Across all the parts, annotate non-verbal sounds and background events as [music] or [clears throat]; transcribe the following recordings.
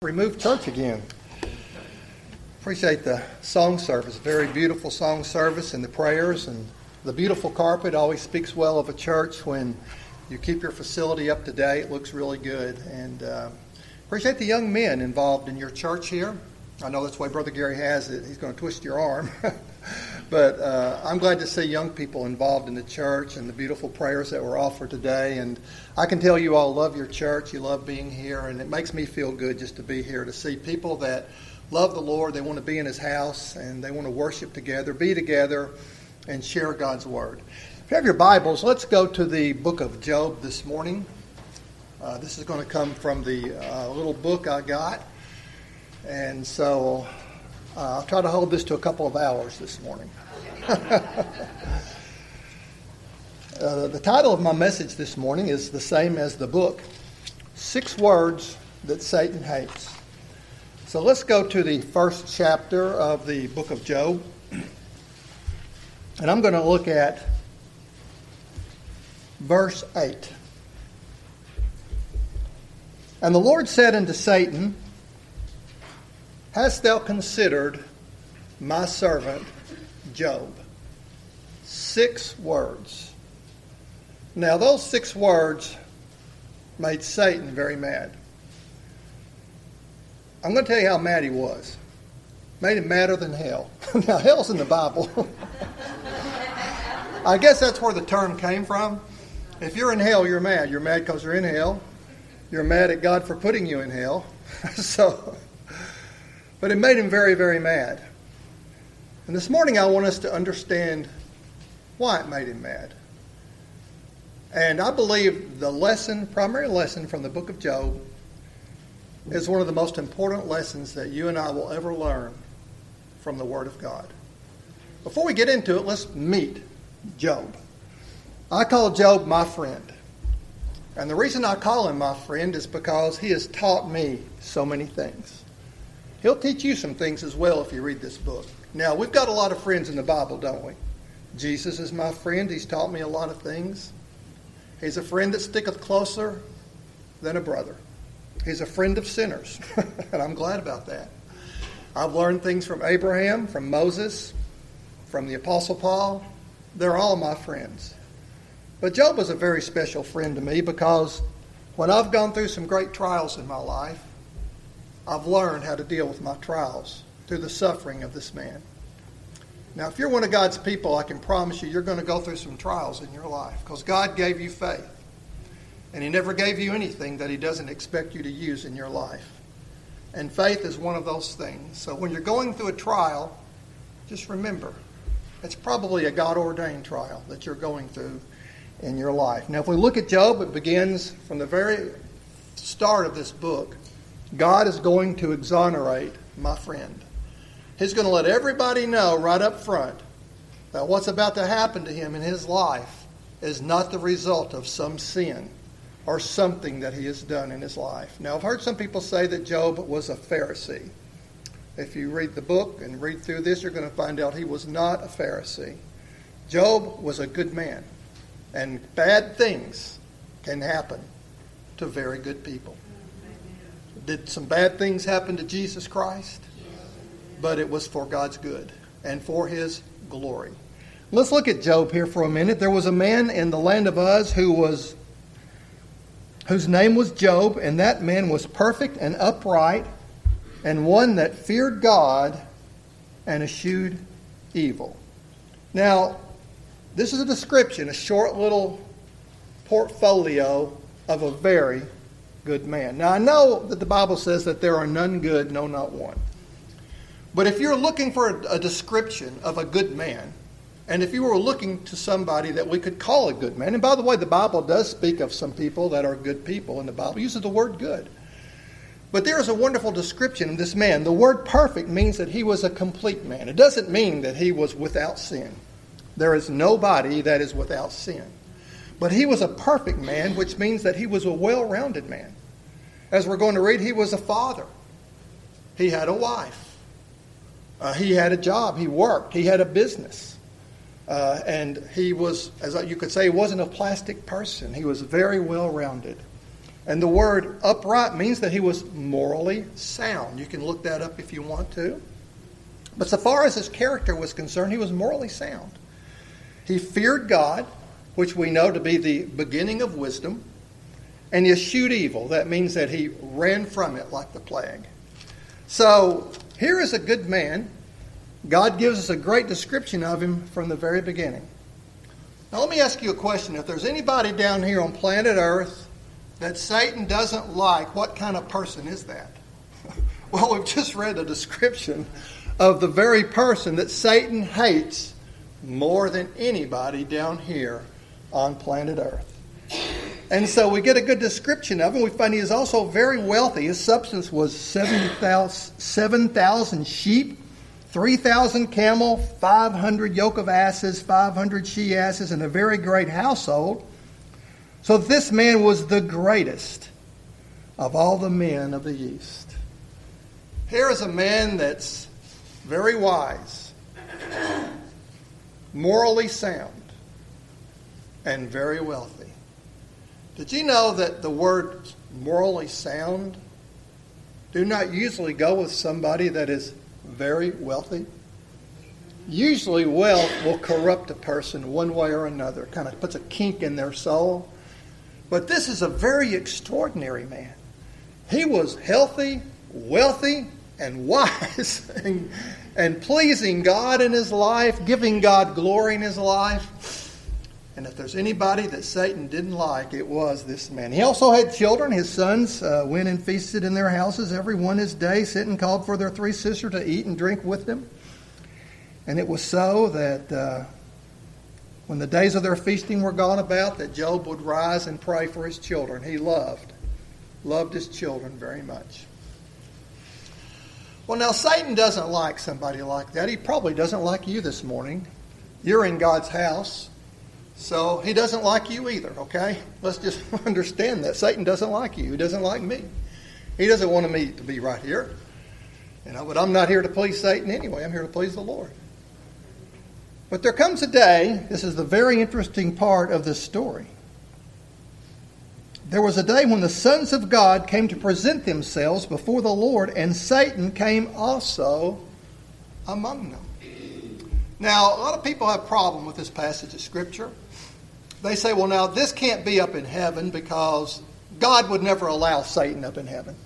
Remove church again. Appreciate the song service. Very beautiful song service and the prayers and the beautiful carpet always speaks well of a church when you keep your facility up to date. It looks really good. And uh, appreciate the young men involved in your church here. I know that's why Brother Gary has it. He's going to twist your arm. [laughs] but uh, I'm glad to see young people involved in the church and the beautiful prayers that were offered today. And I can tell you all love your church. You love being here, and it makes me feel good just to be here to see people that love the Lord. They want to be in His house and they want to worship together, be together, and share God's word. If you have your Bibles, let's go to the book of Job this morning. Uh, this is going to come from the uh, little book I got. And so uh, I'll try to hold this to a couple of hours this morning. Uh, the title of my message this morning is the same as the book Six Words That Satan Hates. So let's go to the first chapter of the book of Job. And I'm going to look at verse 8. And the Lord said unto Satan, Hast thou considered my servant Job? Six words. Now, those six words made Satan very mad. I'm going to tell you how mad he was. Made him madder than hell. [laughs] now, hell's in the Bible. [laughs] I guess that's where the term came from. If you're in hell, you're mad. You're mad because you're in hell. You're mad at God for putting you in hell. [laughs] so but it made him very, very mad. And this morning I want us to understand why it made him mad. And I believe the lesson, primary lesson from the book of Job, is one of the most important lessons that you and I will ever learn from the Word of God. Before we get into it, let's meet Job. I call Job my friend. And the reason I call him my friend is because he has taught me so many things. He'll teach you some things as well if you read this book. Now, we've got a lot of friends in the Bible, don't we? Jesus is my friend. He's taught me a lot of things. He's a friend that sticketh closer than a brother. He's a friend of sinners, [laughs] and I'm glad about that. I've learned things from Abraham, from Moses, from the Apostle Paul. They're all my friends. But Job was a very special friend to me because when I've gone through some great trials in my life, I've learned how to deal with my trials through the suffering of this man. Now, if you're one of God's people, I can promise you, you're going to go through some trials in your life because God gave you faith. And He never gave you anything that He doesn't expect you to use in your life. And faith is one of those things. So when you're going through a trial, just remember it's probably a God ordained trial that you're going through in your life. Now, if we look at Job, it begins from the very start of this book God is going to exonerate my friend. He's going to let everybody know right up front that what's about to happen to him in his life is not the result of some sin or something that he has done in his life. Now, I've heard some people say that Job was a Pharisee. If you read the book and read through this, you're going to find out he was not a Pharisee. Job was a good man, and bad things can happen to very good people. Did some bad things happen to Jesus Christ? But it was for God's good and for his glory. Let's look at Job here for a minute. There was a man in the land of Uz who was whose name was Job, and that man was perfect and upright, and one that feared God and eschewed evil. Now, this is a description, a short little portfolio of a very good man. Now, I know that the Bible says that there are none good, no, not one. But if you're looking for a, a description of a good man, and if you were looking to somebody that we could call a good man, and by the way, the Bible does speak of some people that are good people in the Bible, uses the word good. But there is a wonderful description of this man. The word perfect means that he was a complete man. It doesn't mean that he was without sin. There is nobody that is without sin. But he was a perfect man, which means that he was a well rounded man. As we're going to read, he was a father, he had a wife, uh, he had a job, he worked, he had a business. Uh, and he was, as you could say, he wasn't a plastic person. He was very well rounded. And the word upright means that he was morally sound. You can look that up if you want to. But so far as his character was concerned, he was morally sound. He feared God, which we know to be the beginning of wisdom, and he eschewed evil. That means that he ran from it like the plague. So here is a good man. God gives us a great description of him from the very beginning. Now, let me ask you a question. If there's anybody down here on planet Earth that Satan doesn't like, what kind of person is that? [laughs] well, we've just read a description of the very person that Satan hates more than anybody down here on planet Earth. And so we get a good description of him. We find he is also very wealthy. His substance was 7,000 sheep, 3,000 camel, 500 yoke of asses, 500 she asses, and a very great household. So this man was the greatest of all the men of the East. Here is a man that's very wise, morally sound, and very wealthy. Did you know that the word morally sound do not usually go with somebody that is very wealthy? Usually, wealth will corrupt a person one way or another, kind of puts a kink in their soul. But this is a very extraordinary man. He was healthy, wealthy, and [laughs] wise, and, and pleasing God in his life, giving God glory in his life. And if there's anybody that Satan didn't like, it was this man. He also had children. His sons uh, went and feasted in their houses every one his day, sit and called for their three sisters to eat and drink with them. And it was so that uh, when the days of their feasting were gone about, that Job would rise and pray for his children. He loved, loved his children very much. Well, now Satan doesn't like somebody like that. He probably doesn't like you this morning. You're in God's house. So he doesn't like you either, okay? Let's just [laughs] understand that. Satan doesn't like you. He doesn't like me. He doesn't want me to be right here. You know, but I'm not here to please Satan anyway. I'm here to please the Lord. But there comes a day, this is the very interesting part of this story. There was a day when the sons of God came to present themselves before the Lord, and Satan came also among them. Now, a lot of people have problem with this passage of Scripture they say, well, now this can't be up in heaven because God would never allow Satan up in heaven.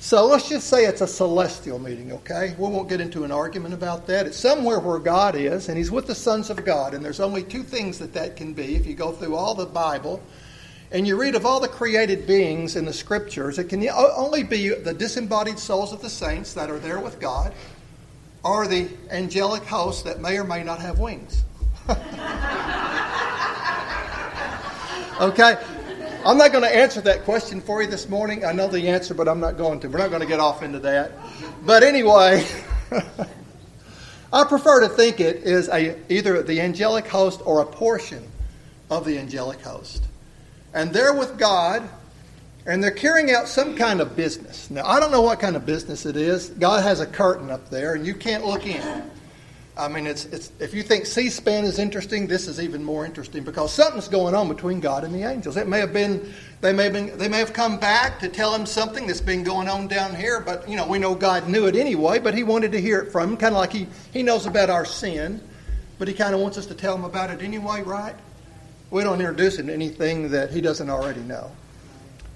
So let's just say it's a celestial meeting, okay? We won't get into an argument about that. It's somewhere where God is, and He's with the sons of God. And there's only two things that that can be. If you go through all the Bible and you read of all the created beings in the Scriptures, it can only be the disembodied souls of the saints that are there with God, or the angelic hosts that may or may not have wings. [laughs] Okay? I'm not going to answer that question for you this morning. I know the answer, but I'm not going to. We're not going to get off into that. But anyway, [laughs] I prefer to think it is a, either the angelic host or a portion of the angelic host. And they're with God, and they're carrying out some kind of business. Now, I don't know what kind of business it is. God has a curtain up there, and you can't look in. I mean, it's, it's, if you think C SPAN is interesting, this is even more interesting because something's going on between God and the angels. It may have been, they may have, been, they may have come back to tell him something that's been going on down here, but, you know, we know God knew it anyway, but he wanted to hear it from him, kind of like he, he knows about our sin, but he kind of wants us to tell him about it anyway, right? We don't introduce him to anything that he doesn't already know.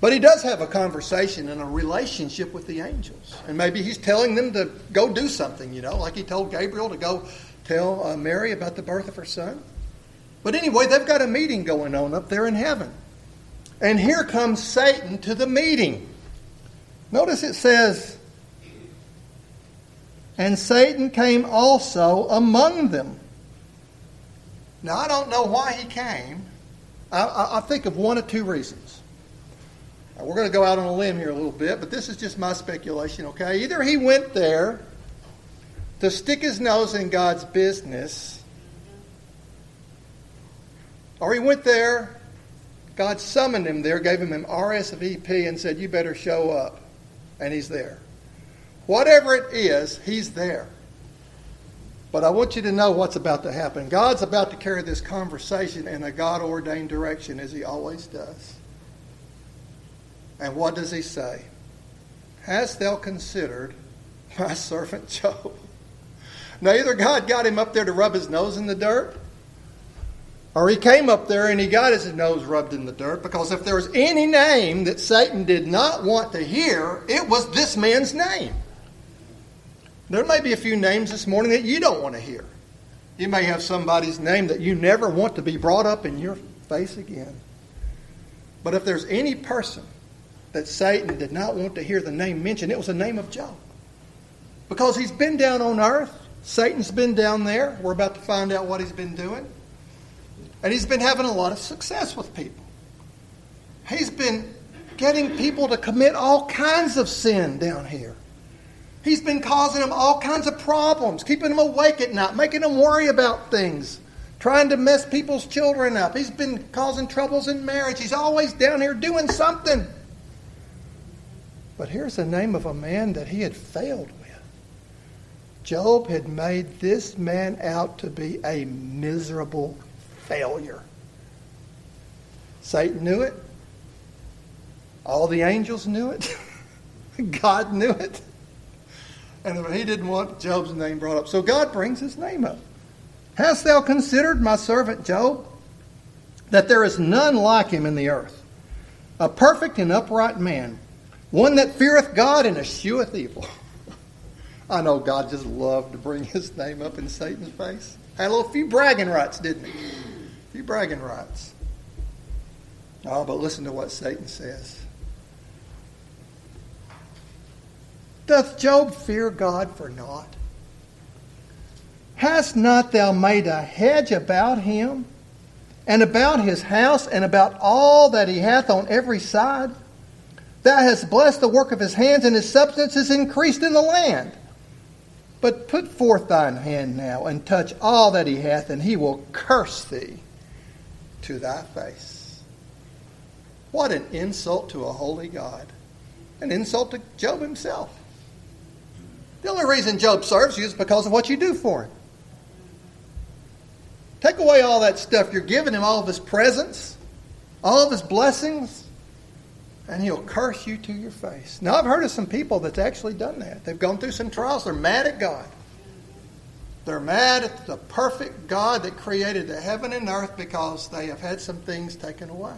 But he does have a conversation and a relationship with the angels. And maybe he's telling them to go do something, you know, like he told Gabriel to go tell uh, Mary about the birth of her son. But anyway, they've got a meeting going on up there in heaven. And here comes Satan to the meeting. Notice it says, And Satan came also among them. Now, I don't know why he came. I, I think of one of two reasons. Now, we're going to go out on a limb here a little bit, but this is just my speculation, okay? Either he went there to stick his nose in God's business, or he went there, God summoned him there, gave him an RSVP, and said, You better show up. And he's there. Whatever it is, he's there. But I want you to know what's about to happen. God's about to carry this conversation in a God ordained direction, as he always does. And what does he say? Hast thou considered my servant Job? Now, either God got him up there to rub his nose in the dirt, or he came up there and he got his nose rubbed in the dirt, because if there was any name that Satan did not want to hear, it was this man's name. There may be a few names this morning that you don't want to hear. You may have somebody's name that you never want to be brought up in your face again. But if there's any person that Satan did not want to hear the name mentioned, it was the name of Job. Because he's been down on earth, Satan's been down there. We're about to find out what he's been doing. And he's been having a lot of success with people. He's been getting people to commit all kinds of sin down here. He's been causing them all kinds of problems, keeping them awake at night, making them worry about things, trying to mess people's children up. He's been causing troubles in marriage. He's always down here doing something. But here's the name of a man that he had failed with. Job had made this man out to be a miserable failure. Satan knew it. All the angels knew it. [laughs] God knew it. And he didn't want Job's name brought up. So God brings his name up. Hast thou considered my servant Job? That there is none like him in the earth, a perfect and upright man, one that feareth God and escheweth evil. [laughs] I know God just loved to bring his name up in Satan's face. Had a little few bragging rights, didn't he? A few bragging rights. Oh, but listen to what Satan says. Doth Job fear God for naught? Hast not thou made a hedge about him, and about his house, and about all that he hath on every side? Thou hast blessed the work of his hands, and his substance is increased in the land. But put forth thine hand now, and touch all that he hath, and he will curse thee to thy face. What an insult to a holy God! An insult to Job himself. The only reason Job serves you is because of what you do for him. Take away all that stuff you're giving him, all of his presents, all of his blessings, and he'll curse you to your face. Now, I've heard of some people that's actually done that. They've gone through some trials. They're mad at God. They're mad at the perfect God that created the heaven and earth because they have had some things taken away.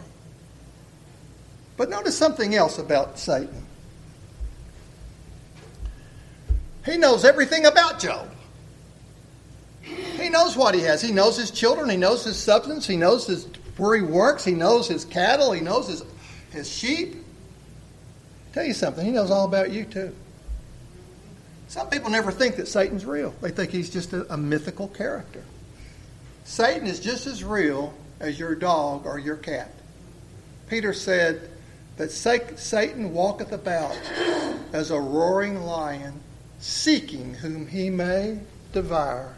But notice something else about Satan. He knows everything about Job. He knows what he has. He knows his children. He knows his substance. He knows his, where he works. He knows his cattle. He knows his, his sheep. Tell you something, he knows all about you too. Some people never think that Satan's real. They think he's just a, a mythical character. Satan is just as real as your dog or your cat. Peter said that Satan walketh about as a roaring lion, seeking whom he may devour.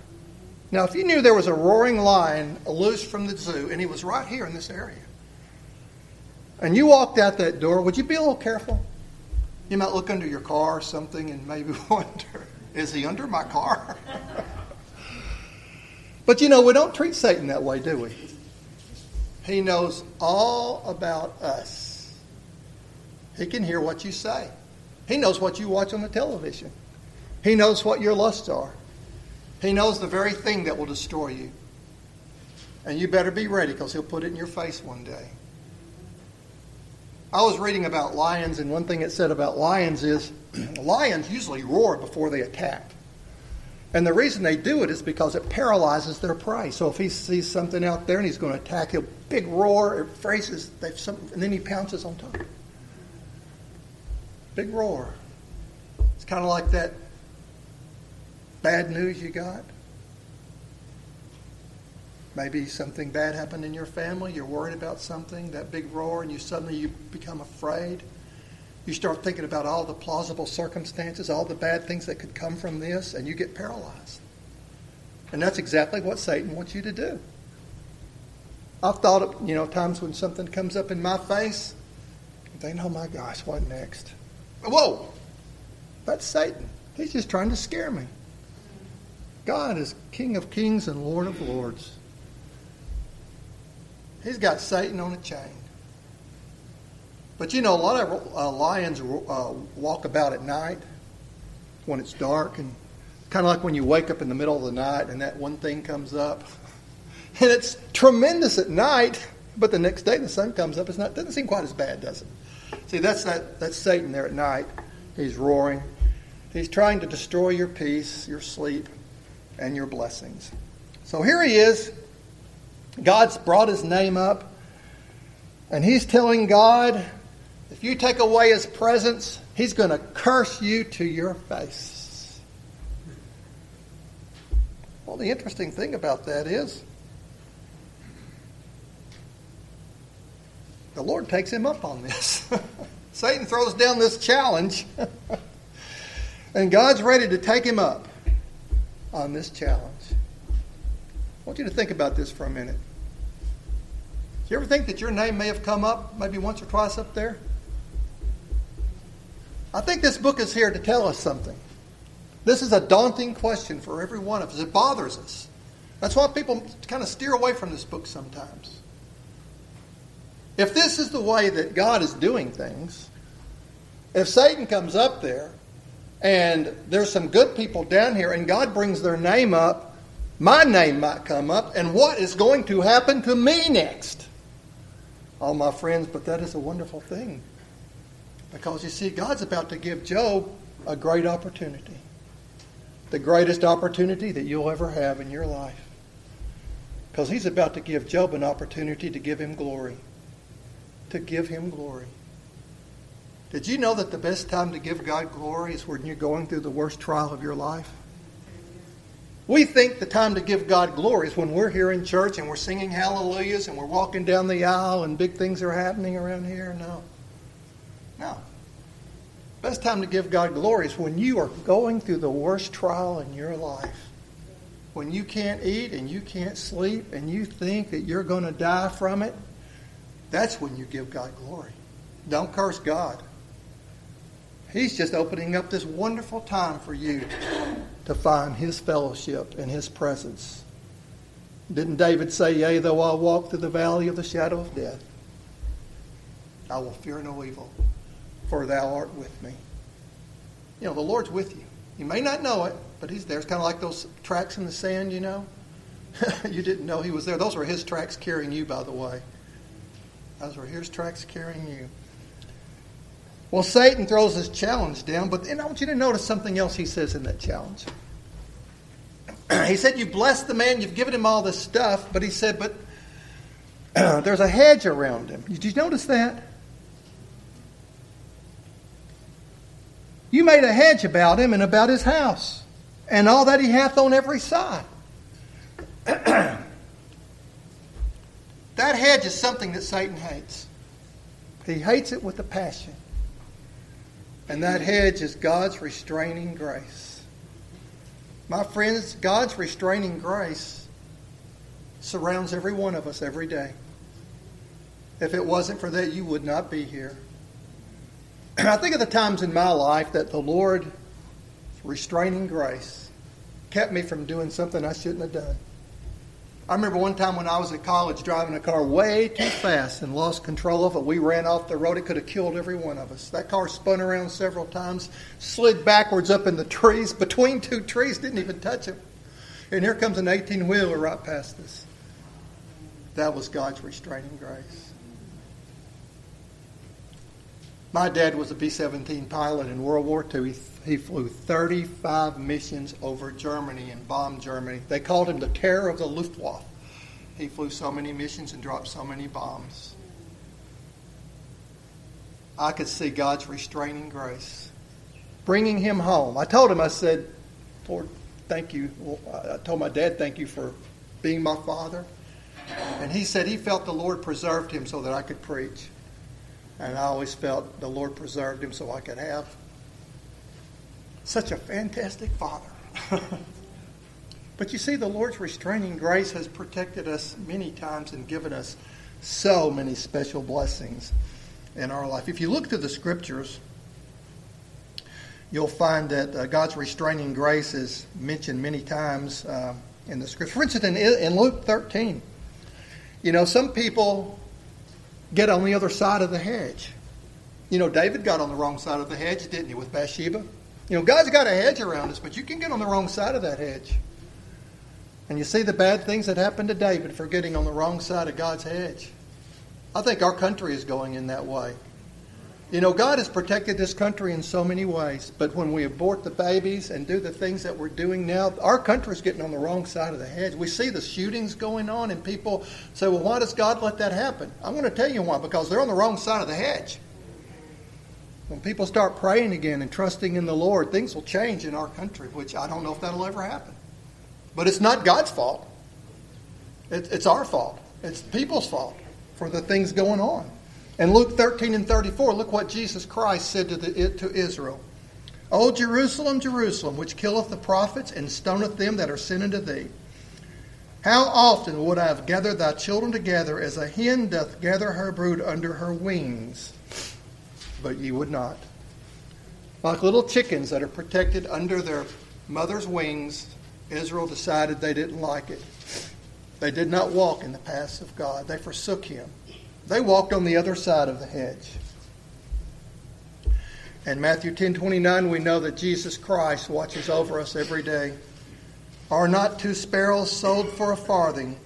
Now, if you knew there was a roaring lion loose from the zoo and he was right here in this area, and you walked out that door, would you be a little careful? You might look under your car or something and maybe [laughs] wonder, is he under my car? [laughs] but you know, we don't treat Satan that way, do we? He knows all about us. He can hear what you say. He knows what you watch on the television. He knows what your lusts are. He knows the very thing that will destroy you. And you better be ready because he'll put it in your face one day. I was reading about lions, and one thing it said about lions is [clears throat] lions usually roar before they attack. And the reason they do it is because it paralyzes their prey. So if he sees something out there and he's going to attack, he'll big roar, it phrases, and then he pounces on top. Big roar. It's kind of like that bad news you got? Maybe something bad happened in your family, you're worried about something, that big roar, and you suddenly you become afraid. You start thinking about all the plausible circumstances, all the bad things that could come from this, and you get paralyzed. And that's exactly what Satan wants you to do. I've thought of, you know, times when something comes up in my face, think, oh my gosh, what next? Whoa! That's Satan. He's just trying to scare me. God is King of kings and Lord of lords. He's got Satan on a chain. But you know, a lot of uh, lions uh, walk about at night when it's dark, and kind of like when you wake up in the middle of the night and that one thing comes up. [laughs] And it's tremendous at night, but the next day the sun comes up. It's not doesn't seem quite as bad, does it? See, that's that that's Satan there at night. He's roaring. He's trying to destroy your peace, your sleep, and your blessings. So here he is. God's brought his name up, and he's telling God, if you take away his presence, he's going to curse you to your face. Well, the interesting thing about that is the Lord takes him up on this. [laughs] Satan throws down this challenge. [laughs] And God's ready to take him up on this challenge. I want you to think about this for a minute. Do you ever think that your name may have come up maybe once or twice up there? I think this book is here to tell us something. This is a daunting question for every one of us. It bothers us. That's why people kind of steer away from this book sometimes. If this is the way that God is doing things, if Satan comes up there and there's some good people down here, and God brings their name up, my name might come up, and what is going to happen to me next? All my friends, but that is a wonderful thing. Because you see, God's about to give Job a great opportunity. The greatest opportunity that you'll ever have in your life. Because he's about to give Job an opportunity to give him glory. To give him glory. Did you know that the best time to give God glory is when you're going through the worst trial of your life? We think the time to give God glory is when we're here in church and we're singing hallelujahs and we're walking down the aisle and big things are happening around here. No. No. Best time to give God glory is when you are going through the worst trial in your life. When you can't eat and you can't sleep and you think that you're going to die from it, that's when you give God glory. Don't curse God. He's just opening up this wonderful time for you to find His fellowship and His presence. Didn't David say, Yea, though I walk through the valley of the shadow of death, I will fear no evil, for thou art with me. You know, the Lord's with you. You may not know it, but He's there. It's kind of like those tracks in the sand, you know. [laughs] you didn't know He was there. Those were His tracks carrying you, by the way. Those were His tracks carrying you. Well, Satan throws this challenge down, but then I want you to notice something else he says in that challenge. [clears throat] he said, You blessed the man, you've given him all this stuff, but he said, But [clears throat] there's a hedge around him. Did you notice that? You made a hedge about him and about his house, and all that he hath on every side. [clears throat] that hedge is something that Satan hates. He hates it with a passion. And that hedge is God's restraining grace. My friends, God's restraining grace surrounds every one of us every day. If it wasn't for that, you would not be here. And [clears throat] I think of the times in my life that the Lord restraining grace kept me from doing something I shouldn't have done. I remember one time when I was at college driving a car way too fast and lost control of it. We ran off the road. It could have killed every one of us. That car spun around several times, slid backwards up in the trees, between two trees, didn't even touch it. And here comes an 18 wheeler right past us. That was God's restraining grace. My dad was a B 17 pilot in World War II. He, he flew 35 missions over Germany and bombed Germany. They called him the terror of the Luftwaffe. He flew so many missions and dropped so many bombs. I could see God's restraining grace bringing him home. I told him, I said, Lord, thank you. I told my dad, thank you for being my father. And he said he felt the Lord preserved him so that I could preach. And I always felt the Lord preserved him so I could have such a fantastic father. [laughs] but you see, the Lord's restraining grace has protected us many times and given us so many special blessings in our life. If you look through the scriptures, you'll find that uh, God's restraining grace is mentioned many times uh, in the scripture. For instance, in, in Luke 13, you know, some people get on the other side of the hedge. You know, David got on the wrong side of the hedge, didn't he, with Bathsheba? You know, God's got a hedge around us, but you can get on the wrong side of that hedge. And you see the bad things that happened to David for getting on the wrong side of God's hedge. I think our country is going in that way. You know, God has protected this country in so many ways, but when we abort the babies and do the things that we're doing now, our country is getting on the wrong side of the hedge. We see the shootings going on, and people say, well, why does God let that happen? I'm going to tell you why, because they're on the wrong side of the hedge. When people start praying again and trusting in the Lord, things will change in our country, which I don't know if that'll ever happen. But it's not God's fault. it's our fault. It's people's fault for the things going on. And Luke 13 and 34, look what Jesus Christ said to, the, to Israel. O Jerusalem, Jerusalem, which killeth the prophets and stoneth them that are sent unto thee. How often would I have gathered thy children together as a hen doth gather her brood under her wings? But ye would not. Like little chickens that are protected under their mother's wings, Israel decided they didn't like it. They did not walk in the paths of God. They forsook him. They walked on the other side of the hedge. In Matthew 10:29 we know that Jesus Christ watches over us every day. Are not two sparrows sold for a farthing,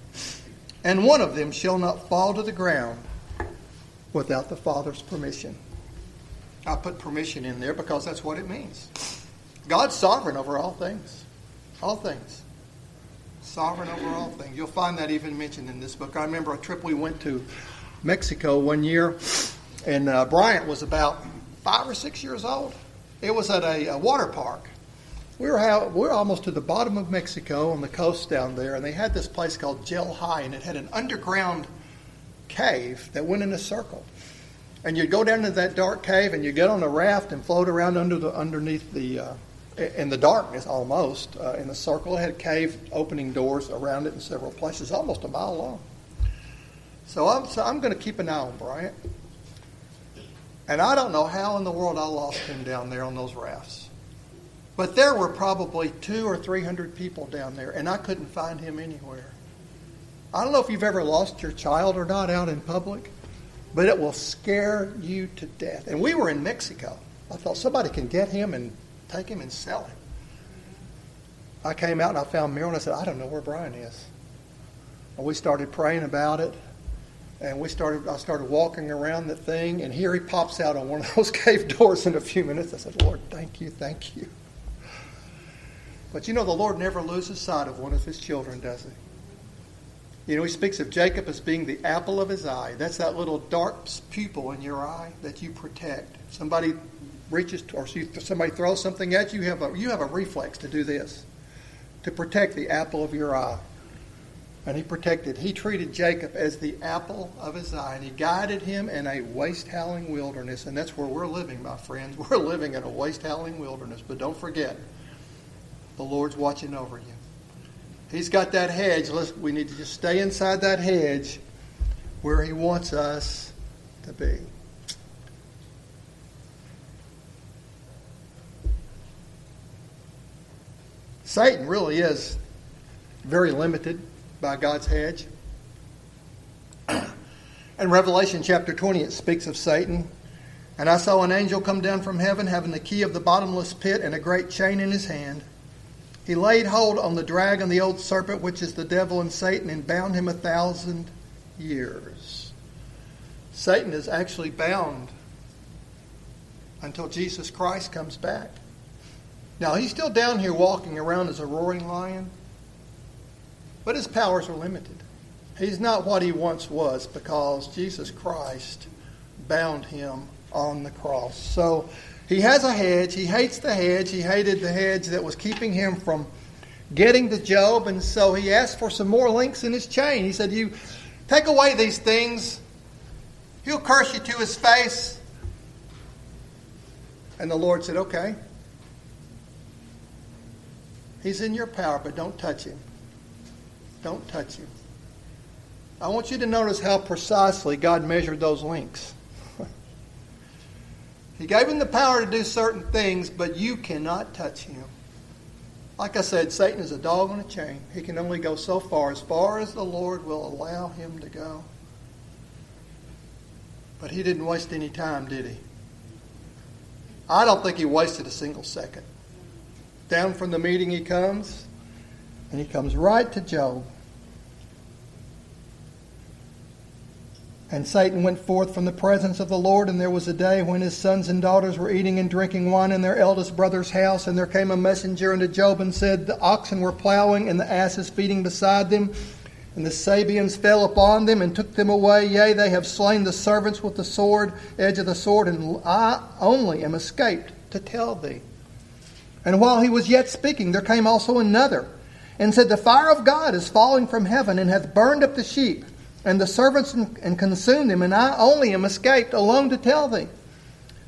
and one of them shall not fall to the ground without the Father's permission? I put permission in there because that's what it means. God's sovereign over all things. All things. Sovereign over all things. You'll find that even mentioned in this book. I remember a trip we went to Mexico one year, and uh, Bryant was about five or six years old. It was at a, a water park. We were, we were almost to the bottom of Mexico on the coast down there, and they had this place called Xel-Há, and it had an underground cave that went in a circle and you'd go down into that dark cave and you get on a raft and float around under the underneath the uh, in the darkness almost uh, in a circle. It had cave opening doors around it in several places, almost a mile long. So I'm so I'm going to keep an eye on Bryant, and I don't know how in the world I lost him down there on those rafts. But there were probably two or three hundred people down there, and I couldn't find him anywhere. I don't know if you've ever lost your child or not out in public but it will scare you to death. And we were in Mexico. I thought somebody can get him and take him and sell him. I came out and I found Meryl and I said, I don't know where Brian is. And we started praying about it. And we started I started walking around the thing and here he pops out on one of [laughs] those cave doors in a few minutes. I said, Lord, thank you, thank you. But you know the Lord never loses sight of one of his children, does he? You know, he speaks of Jacob as being the apple of his eye. That's that little dark pupil in your eye that you protect. Somebody reaches or somebody throws something at you, you have a you have a reflex to do this, to protect the apple of your eye. And he protected. He treated Jacob as the apple of his eye, and he guided him in a waste howling wilderness. And that's where we're living, my friends. [laughs] We're living in a waste howling wilderness. But don't forget, the Lord's watching over you. He's got that hedge. Let's, we need to just stay inside that hedge where He wants us to be. Satan really is very limited by God's hedge. [clears throat] In Revelation chapter 20, it speaks of Satan. And I saw an angel come down from heaven having the key of the bottomless pit and a great chain in his hand. He laid hold on the dragon, the old serpent, which is the devil and Satan, and bound him a thousand years. Satan is actually bound until Jesus Christ comes back. Now, he's still down here walking around as a roaring lion, but his powers are limited. He's not what he once was because Jesus Christ bound him on the cross. So, he has a hedge. He hates the hedge. He hated the hedge that was keeping him from getting to Job, and so he asked for some more links in his chain. He said, You take away these things, he'll curse you to his face. And the Lord said, Okay. He's in your power, but don't touch him. Don't touch him. I want you to notice how precisely God measured those links. He gave him the power to do certain things, but you cannot touch him. Like I said, Satan is a dog on a chain. He can only go so far, as far as the Lord will allow him to go. But he didn't waste any time, did he? I don't think he wasted a single second. Down from the meeting he comes, and he comes right to Job. And Satan went forth from the presence of the Lord, and there was a day when his sons and daughters were eating and drinking wine in their eldest brother's house. And there came a messenger unto Job and said, The oxen were plowing, and the asses feeding beside them. And the Sabeans fell upon them and took them away. Yea, they have slain the servants with the sword, edge of the sword, and I only am escaped to tell thee. And while he was yet speaking, there came also another, and said, The fire of God is falling from heaven, and hath burned up the sheep and the servants and consumed them, and I only am escaped alone to tell thee.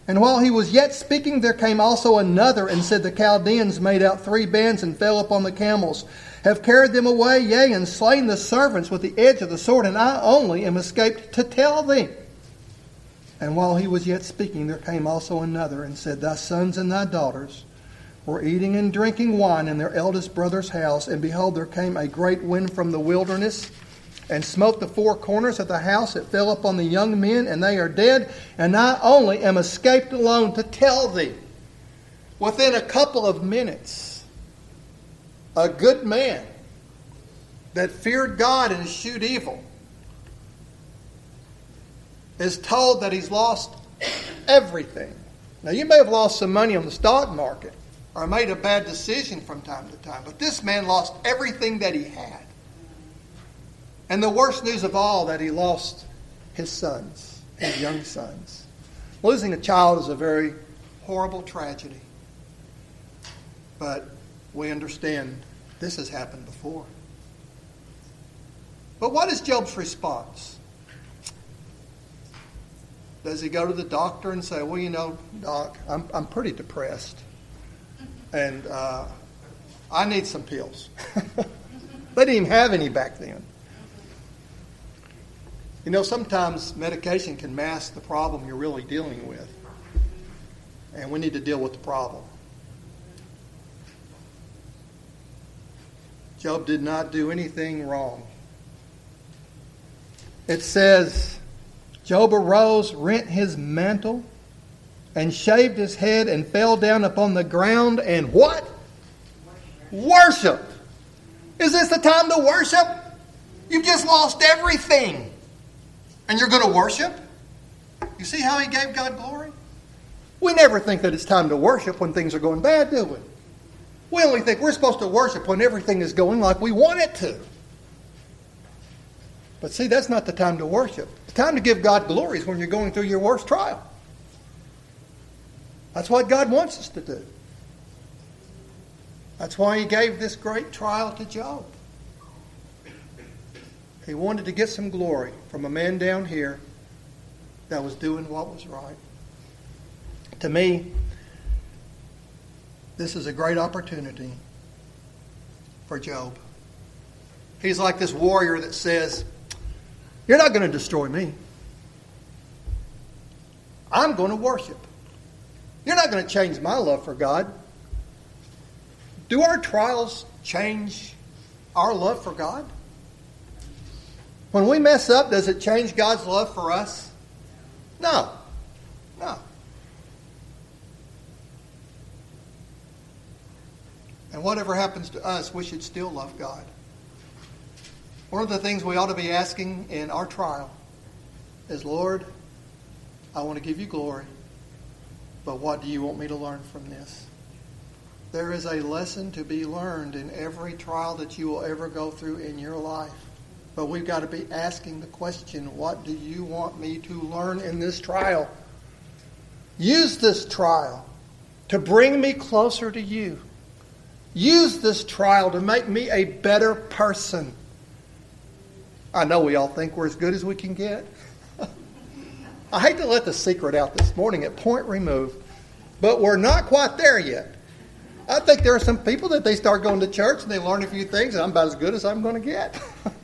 And while he was yet speaking, there came also another, and said, The Chaldeans made out three bands and fell upon the camels, have carried them away, yea, and slain the servants with the edge of the sword, and I only am escaped to tell thee. And while he was yet speaking, there came also another, and said, Thy sons and thy daughters were eating and drinking wine in their eldest brother's house, and behold, there came a great wind from the wilderness and smote the four corners of the house. It fell upon the young men, and they are dead. And I only am escaped alone to tell thee. Within a couple of minutes, a good man that feared God and eschewed evil is told that he's lost everything. Now, you may have lost some money on the stock market or made a bad decision from time to time, but this man lost everything that he had. And the worst news of all that he lost his sons, his young sons. Losing a child is a very horrible tragedy. But we understand this has happened before. But what is Job's response? Does he go to the doctor and say, Well, you know, doc, I'm, I'm pretty depressed. And uh, I need some pills. [laughs] they didn't even have any back then. You know, sometimes medication can mask the problem you're really dealing with. And we need to deal with the problem. Job did not do anything wrong. It says, Job arose, rent his mantle, and shaved his head, and fell down upon the ground, and what? Worship. Is this the time to worship? You've just lost everything and you're going to worship? You see how he gave God glory? We never think that it's time to worship when things are going bad, do we? We only think we're supposed to worship when everything is going like we want it to. But see, that's not the time to worship. The time to give God glory is when you're going through your worst trial. That's what God wants us to do. That's why He gave this great trial to Job. He wanted to get some glory from a man down here that was doing what was right. To me, this is a great opportunity for Job. He's like this warrior that says, You're not going to destroy me. I'm going to worship. You're not going to change my love for God. Do our trials change our love for God? When we mess up, does it change God's love for us? No. No. And whatever happens to us, we should still love God. One of the things we ought to be asking in our trial is Lord, I want to give you glory, but what do you want me to learn from this? There is a lesson to be learned in every trial that you will ever go through in your life. But we've got to be asking the question what do you want me to learn in this trial? Use this trial to bring me closer to you. Use this trial to make me a better person. I know we all think we're as good as we can get. [laughs] I hate to let the secret out this morning at Point Remove, but we're not quite there yet. I think there are some people that they start going to church and they learn a few things, and I'm about as good as I'm going to get. [laughs]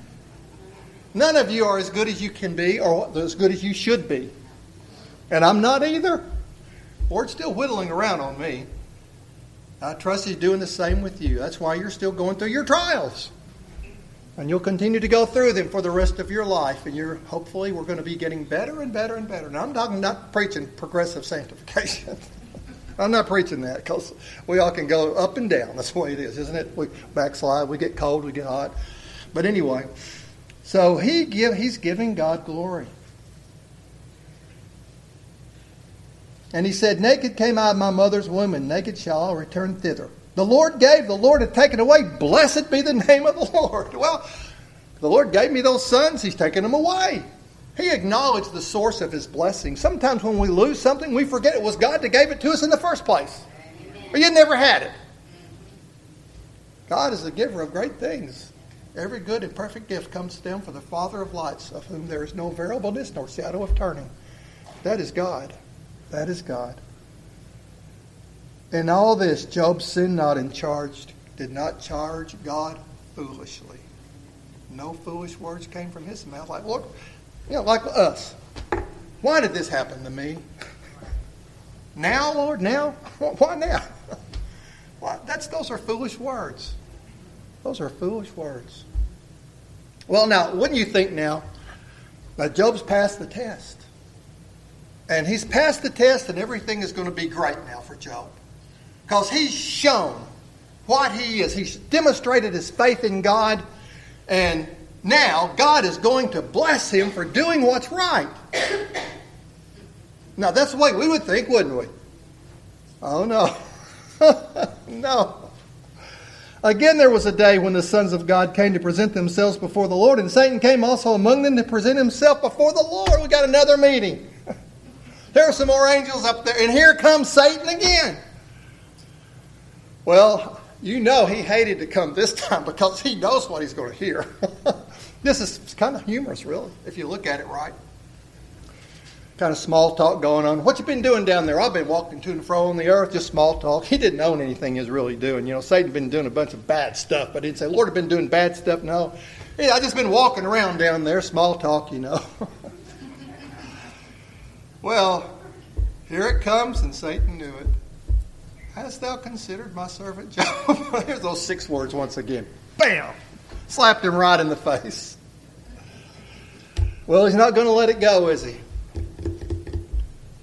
None of you are as good as you can be or as good as you should be. And I'm not either. Lord's still whittling around on me. I trust He's doing the same with you. That's why you're still going through your trials. And you'll continue to go through them for the rest of your life. And you're hopefully we're going to be getting better and better and better. Now I'm talking not preaching progressive sanctification. [laughs] I'm not preaching that because we all can go up and down. That's the way it is, isn't it? We backslide, we get cold, we get hot. But anyway, so he give, he's giving God glory. And he said, Naked came I of my mother's womb, and naked shall I return thither. The Lord gave, the Lord had taken away. Blessed be the [laughs] name of the Lord. Well, the Lord gave me those sons, He's taken them away. He acknowledged the source of His blessing. Sometimes when we lose something, we forget it was God that gave it to us in the first place. Or you never had it. God is the giver of great things. Every good and perfect gift comes to them from the Father of lights, of whom there is no variableness nor shadow of turning. That is God. That is God. In all this, Job sinned not and charged, did not charge God foolishly. No foolish words came from his mouth. Like, Lord, you know, like us. Why did this happen to me? Now, Lord, now? [laughs] Why now? [laughs] Why? That's, those are foolish words. Those are foolish words. Well, now, wouldn't you think now that Job's passed the test? And he's passed the test, and everything is going to be great now for Job. Because he's shown what he is. He's demonstrated his faith in God, and now God is going to bless him for doing what's right. Now, that's the way we would think, wouldn't we? Oh, no. [laughs] no. Again, there was a day when the sons of God came to present themselves before the Lord, and Satan came also among them to present himself before the Lord. We got another meeting. [laughs] There are some more angels up there, and here comes Satan again. Well, you know he hated to come this [laughs] time because he knows what he's going to hear. [laughs] this is kind of humorous, really, if you look at it right. Kind of small talk going on. What you been doing down there? I've been walking to and fro on the earth, just small talk. He didn't own anything he was really doing. You know, Satan been doing a bunch of bad stuff, but he'd say, Lord, I've been doing bad stuff. No, I just been walking around down there, small talk, you know. [laughs] Well, here it comes, and Satan knew it. Hast thou considered my servant Job? [laughs] Here's those six words once again. Bam! Slapped him right in the face. Well, he's not going to let it go, is he?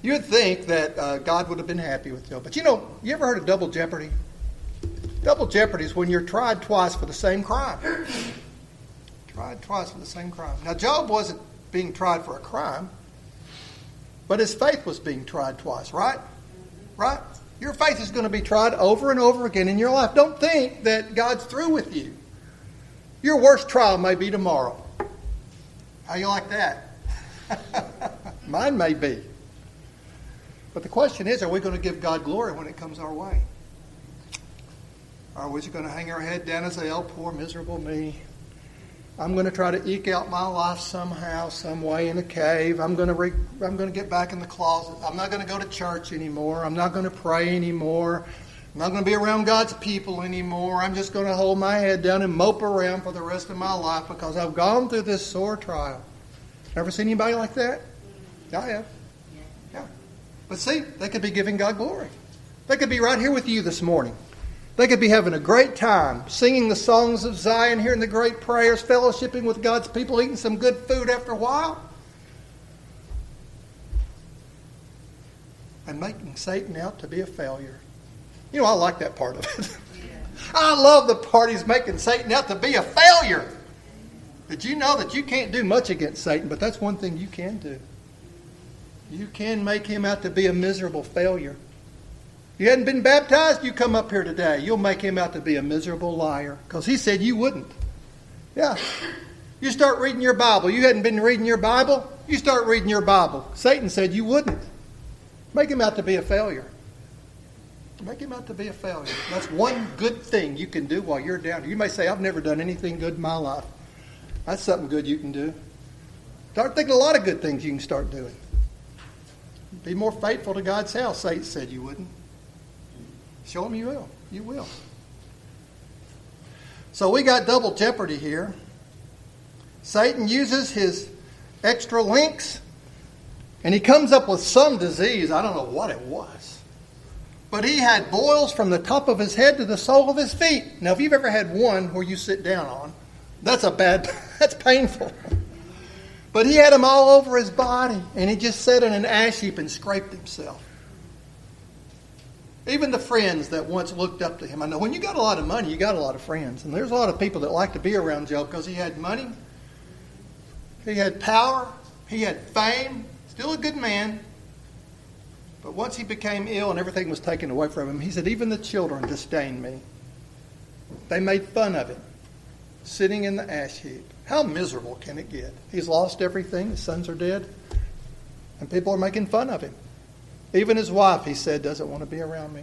You'd think that uh, God would have been happy with Job. But you know, you ever heard of double jeopardy? Double jeopardy is when you're tried twice for the same crime. [coughs] tried twice for the same crime. Now, Job wasn't being tried for a crime. But his faith was being tried twice, right? Right? Your faith is going to be tried over and over again in your life. Don't think that God's through with you. Your worst trial may be tomorrow. How you like that? [laughs] Mine may be. But the question is, are we going to give God glory when it comes our way? Are we just going to hang our head down and say, oh, poor, miserable me? I'm going to try to eke out my life somehow, some way in a cave. I'm going to re- I'm going to get back in the closet. I'm not going to go to church anymore. I'm not going to pray anymore. I'm not going to be around God's people anymore. I'm just going to hold my head down and mope around for the rest of my life because I've gone through this sore trial. Ever seen anybody like that? I have. But see, they could be giving God glory. They could be right here with you this morning. They could be having a great time singing the songs of Zion, hearing the great prayers, fellowshipping with God's people, eating some good food after a while, and making Satan out to be a failure. You know, I like that part of it. [laughs] I love the part he's making Satan out to be a failure. Did you know that you can't do much against Satan, but that's one thing you can do? You can make him out to be a miserable failure. You hadn't been baptized, you come up here today. You'll make him out to be a miserable liar because he said you wouldn't. Yeah. You start reading your Bible. You hadn't been reading your Bible, you start reading your Bible. Satan said you wouldn't. Make him out to be a failure. Make him out to be a failure. That's one good thing you can do while you're down here. You may say, I've never done anything good in my life. That's something good you can do. Start thinking a lot of good things you can start doing. Be more faithful to God's house. Satan said you wouldn't. Show him you will. You will. So we got double jeopardy here. Satan uses his extra links and he comes up with some disease. I don't know what it was. But he had boils from the top of his head to the sole of his feet. Now, if you've ever had one where you sit down on, that's a bad, [laughs] that's painful. But he had them all over his body, and he just sat in an ash heap and scraped himself. Even the friends that once looked up to him. I know when you got a lot of money, you got a lot of friends. And there's a lot of people that like to be around Job because he had money, he had power, he had fame, still a good man. But once he became ill and everything was taken away from him, he said, Even the children disdained me. They made fun of him, sitting in the ash heap. How miserable can it get? He's lost everything, his sons are dead, and people are making fun of him. Even his wife, he said, doesn't want to be around me.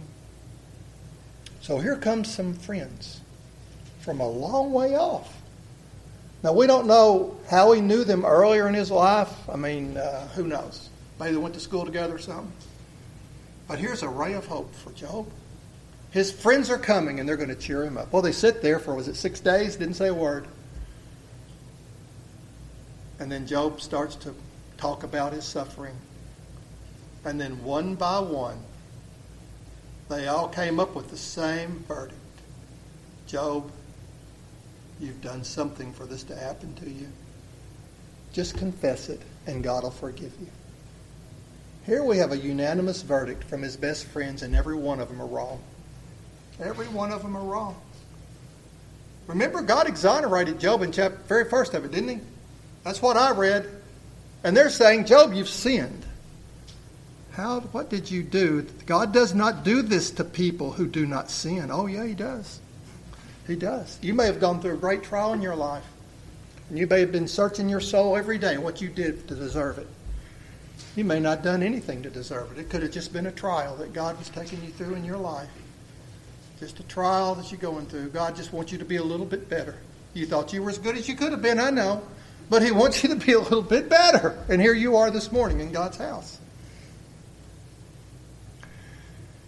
So here comes some friends from a long way off. Now, we don't know how he knew them earlier in his life. I mean, uh, who knows? Maybe they went to school together or something. But here's a ray of hope for Job. His friends are coming and they're going to cheer him up. Well, they sit there for, was it six days? Didn't say a word. And then Job starts to talk about his suffering. And then one by one, they all came up with the same verdict Job, you've done something for this to happen to you. Just confess it, and God will forgive you. Here we have a unanimous verdict from his best friends, and every one of them are wrong. Every one of them are wrong. Remember, God exonerated Job in chapter very first of it, didn't he? That's what I read. And they're saying, Job, you've sinned. How what did you do? God does not do this to people who do not sin. Oh yeah, he does. He does. You may have gone through a great trial in your life. And you may have been searching your soul every day what you did to deserve it. You may not have done anything to deserve it. It could have just been a trial that God was taking you through in your life. Just a trial that you're going through. God just wants you to be a little bit better. You thought you were as good as you could have been, I know. But He wants you to be a little bit better. And here you are this morning in God's house.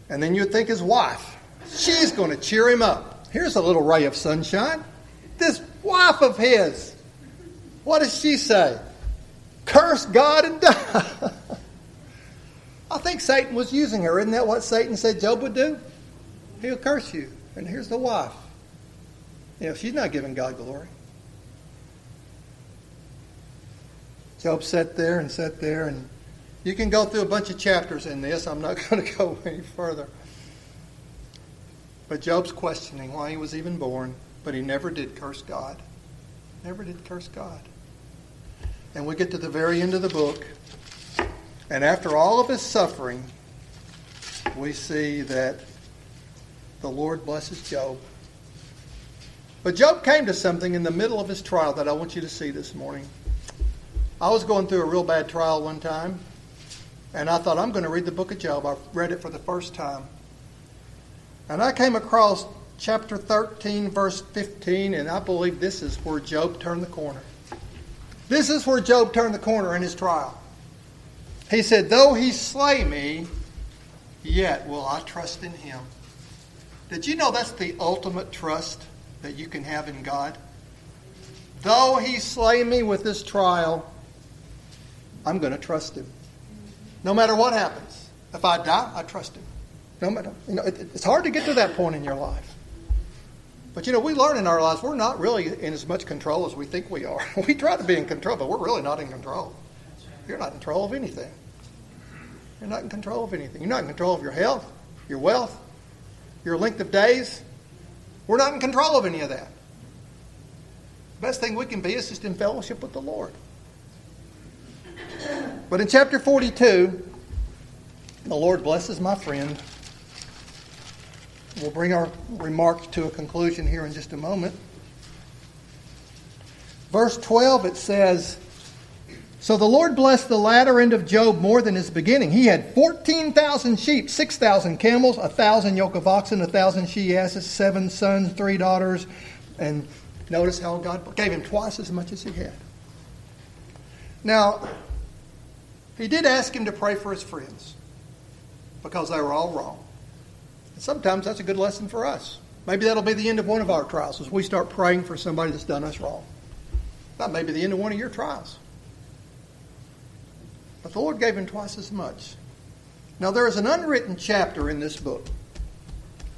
And then you'd think his wife, she's going to cheer him up. Here's a little ray of sunshine. This wife of his, what does she say? Curse God and die. [laughs] I think Satan was using her. Isn't that what Satan said Job would do? He'll curse you. And here's the wife. You know, she's not giving God glory. Job sat there and sat there, and you can go through a bunch of chapters in this. I'm not [laughs] going to go any further. But Job's questioning why he was even born, but he never did curse God. Never did curse God. And we get to the very end of the book, and after all of his suffering, we see that the Lord blesses Job. But Job came to something in the middle of his trial that I want you to see this morning. I was going through a real bad trial one time, and I thought, I'm going to read the book of Job. I read it for the first time. And I came across chapter 13, verse 15, and I believe this is where Job turned the corner. This is where Job turned the corner in his trial. He said, Though he slay me, yet will I trust in him. Did you know that's the ultimate trust that you can have in God? Though he slay me with this trial, I'm going to trust him. No matter what happens. If I die, I trust him. No matter, you know, it, it's hard to get to that point in your life. But you know, we learn in our lives we're not really in as much control as we think we are. [laughs] we try to be in control, but we're really not in control. You're not in control of anything. You're not in control of anything. You're not in control of your health, your wealth, your length of days. We're not in control of any of that. The best thing we can be is just in fellowship with the Lord. But in chapter 42, the Lord blesses my friend. We'll bring our remarks to a conclusion here in just a moment. Verse 12, it says, So the Lord blessed the latter end of Job more than his beginning. He had 14,000 sheep, 6,000 camels, 1,000 yoke of oxen, 1,000 she asses, seven sons, three daughters. And notice how God gave him twice as much as he had. Now, he did ask him to pray for his friends because they were all wrong. And sometimes that's a good lesson for us. Maybe that'll be the end of one of our trials as we start praying for somebody that's done us wrong. That may be the end of one of your trials. But the Lord gave him twice as much. Now, there is an unwritten chapter in this book.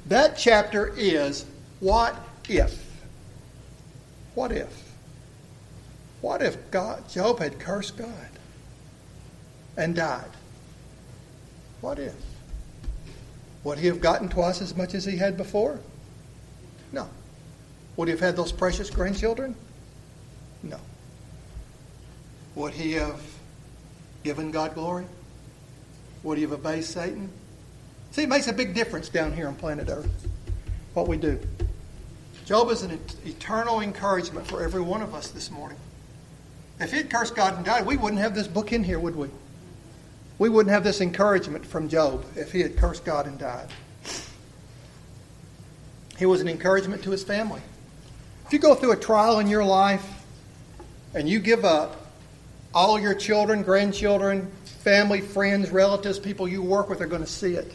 That chapter is What If? What if? What if God, Job had cursed God? And died. What if? Would he have gotten twice as much as he had before? No. Would he have had those precious grandchildren? No. Would he have given God glory? Would he have obeyed Satan? See, it makes a big difference down here on planet Earth, what we do. Job is an eternal encouragement for every one of us this morning. If he had cursed God and died, we wouldn't have this book in here, would we? We wouldn't have this encouragement from Job if he had cursed God and died. He was an encouragement to his family. If you go through a trial in your life and you give up, all your children, grandchildren, family, friends, relatives, people you work with are going to see it.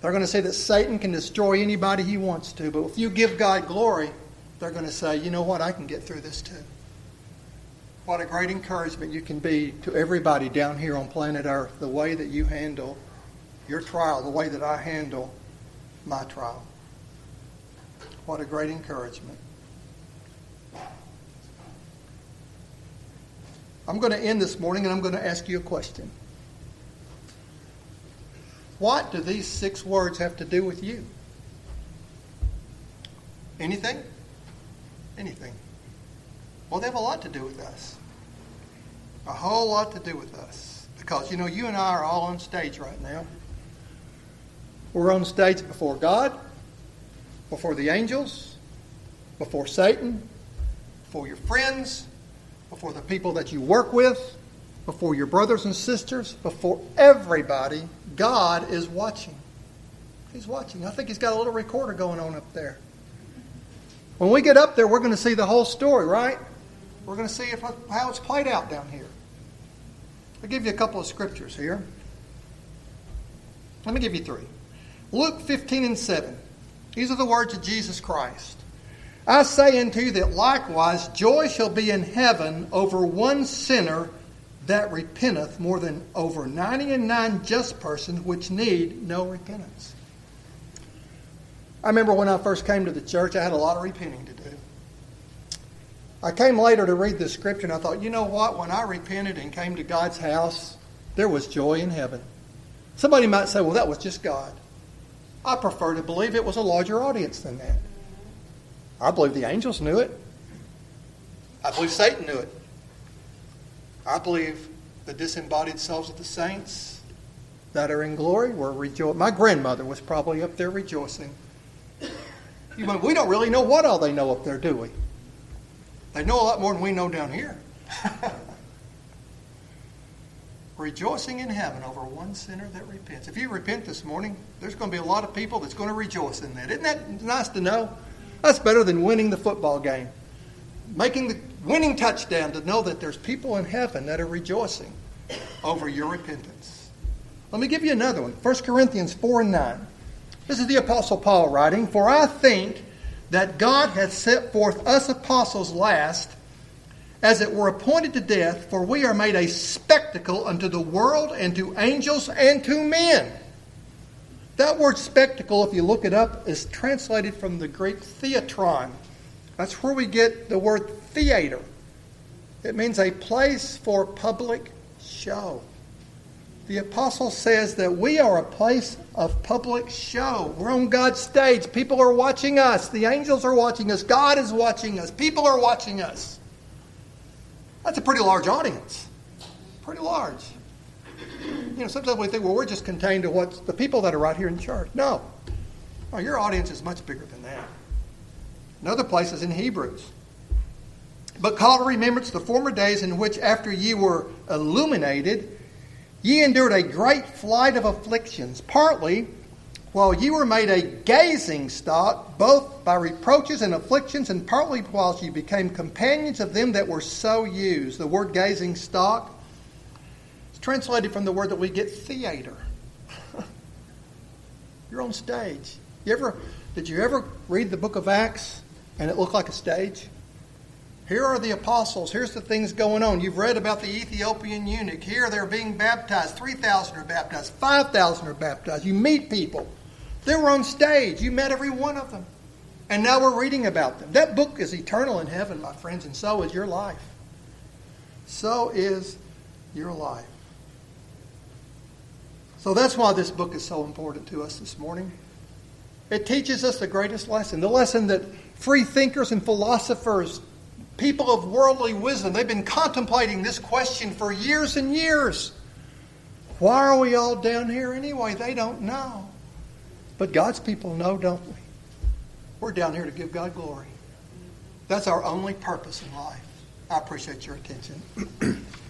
They're going to say that Satan can destroy anybody he wants to, but if you give God glory, they're going to say, you know what, I can get through this too. What a great encouragement you can be to everybody down here on planet Earth, the way that you handle your trial, the way that I handle my trial. What a great encouragement. I'm going to end this morning and I'm going to ask you a question. What do these six words have to do with you? Anything? Anything. Well, they have a lot to do with us. A whole lot to do with us. Because, you know, you and I are all on stage right now. We're on stage before God, before the angels, before Satan, before your friends, before the people that you work with, before your brothers and sisters, before everybody. God is watching. He's watching. I think he's got a little recorder going on up there. When we get up there, we're going to see the whole story, right? We're going to see if, how it's played out down here. I'll give you a couple of scriptures here. Let me give you three. Luke 15 and 7. These are the words of Jesus Christ. I say unto you that likewise joy shall be in heaven over one sinner that repenteth more than over ninety and nine just persons which need no repentance. I remember when I first came to the church, I had a lot of repenting to do. I came later to read the scripture and I thought, you know what? When I repented and came to God's house, there was joy in heaven. Somebody might say, well, that was just God. I prefer to believe it was a larger audience than that. I believe the angels knew it. I believe Satan knew it. I believe the disembodied souls of the saints that are in glory were rejoicing. My grandmother was probably up there rejoicing. You know, we don't really know what all they know up there, do we? They know a lot more than we know down here. [laughs] Rejoicing in heaven over one sinner that repents. If you repent this morning, there's going to be a lot of people that's going to rejoice in that. Isn't that nice to know? That's better than winning the football game. Making the winning touchdown to know that there's people in heaven that are rejoicing over your repentance. Let me give you another one 1 Corinthians 4 and 9. This is the Apostle Paul writing For I think that God hath set forth us apostles last as it were appointed to death, for we are made a spectacle unto the world and to angels and to men. That word spectacle, if you look it up, is translated from the Greek theatron. That's where we get the word theater. It means a place for public show. The apostle says that we are a place of public show. We're on God's stage. People are watching us. The angels are watching us. God is watching us. People are watching us. That's a pretty large audience. Pretty large. You know, sometimes we think, well, we're just contained to what's the people that are right here in church. No. no your audience is much bigger than that. Another place is in Hebrews. But call to remembrance the former days in which, after ye were illuminated, ye endured a great flight of afflictions, partly while ye were made a gazing stock, both by reproaches and afflictions, and partly whilst ye became companions of them that were so used. The word gazing stock is translated from the word that we get theater. [laughs] You're on stage. You ever did you ever read the book of Acts and it looked like a stage? Here are the apostles. Here's the things going on. You've read about the Ethiopian eunuch. Here they're being baptized. 3,000 are baptized. 5,000 are baptized. You meet people. They were on stage. You met every one of them. And now we're reading about them. That book is eternal in heaven, my friends, and so is your life. So is your life. So that's why this book is so important to us this morning. It teaches us the greatest lesson the lesson that free thinkers and philosophers, people of worldly wisdom, they've been contemplating this question for years and years. Why are we all down here anyway? They don't know. But God's people know, don't we? We're down here to give God glory. That's our only purpose in life. I appreciate your attention. [clears throat]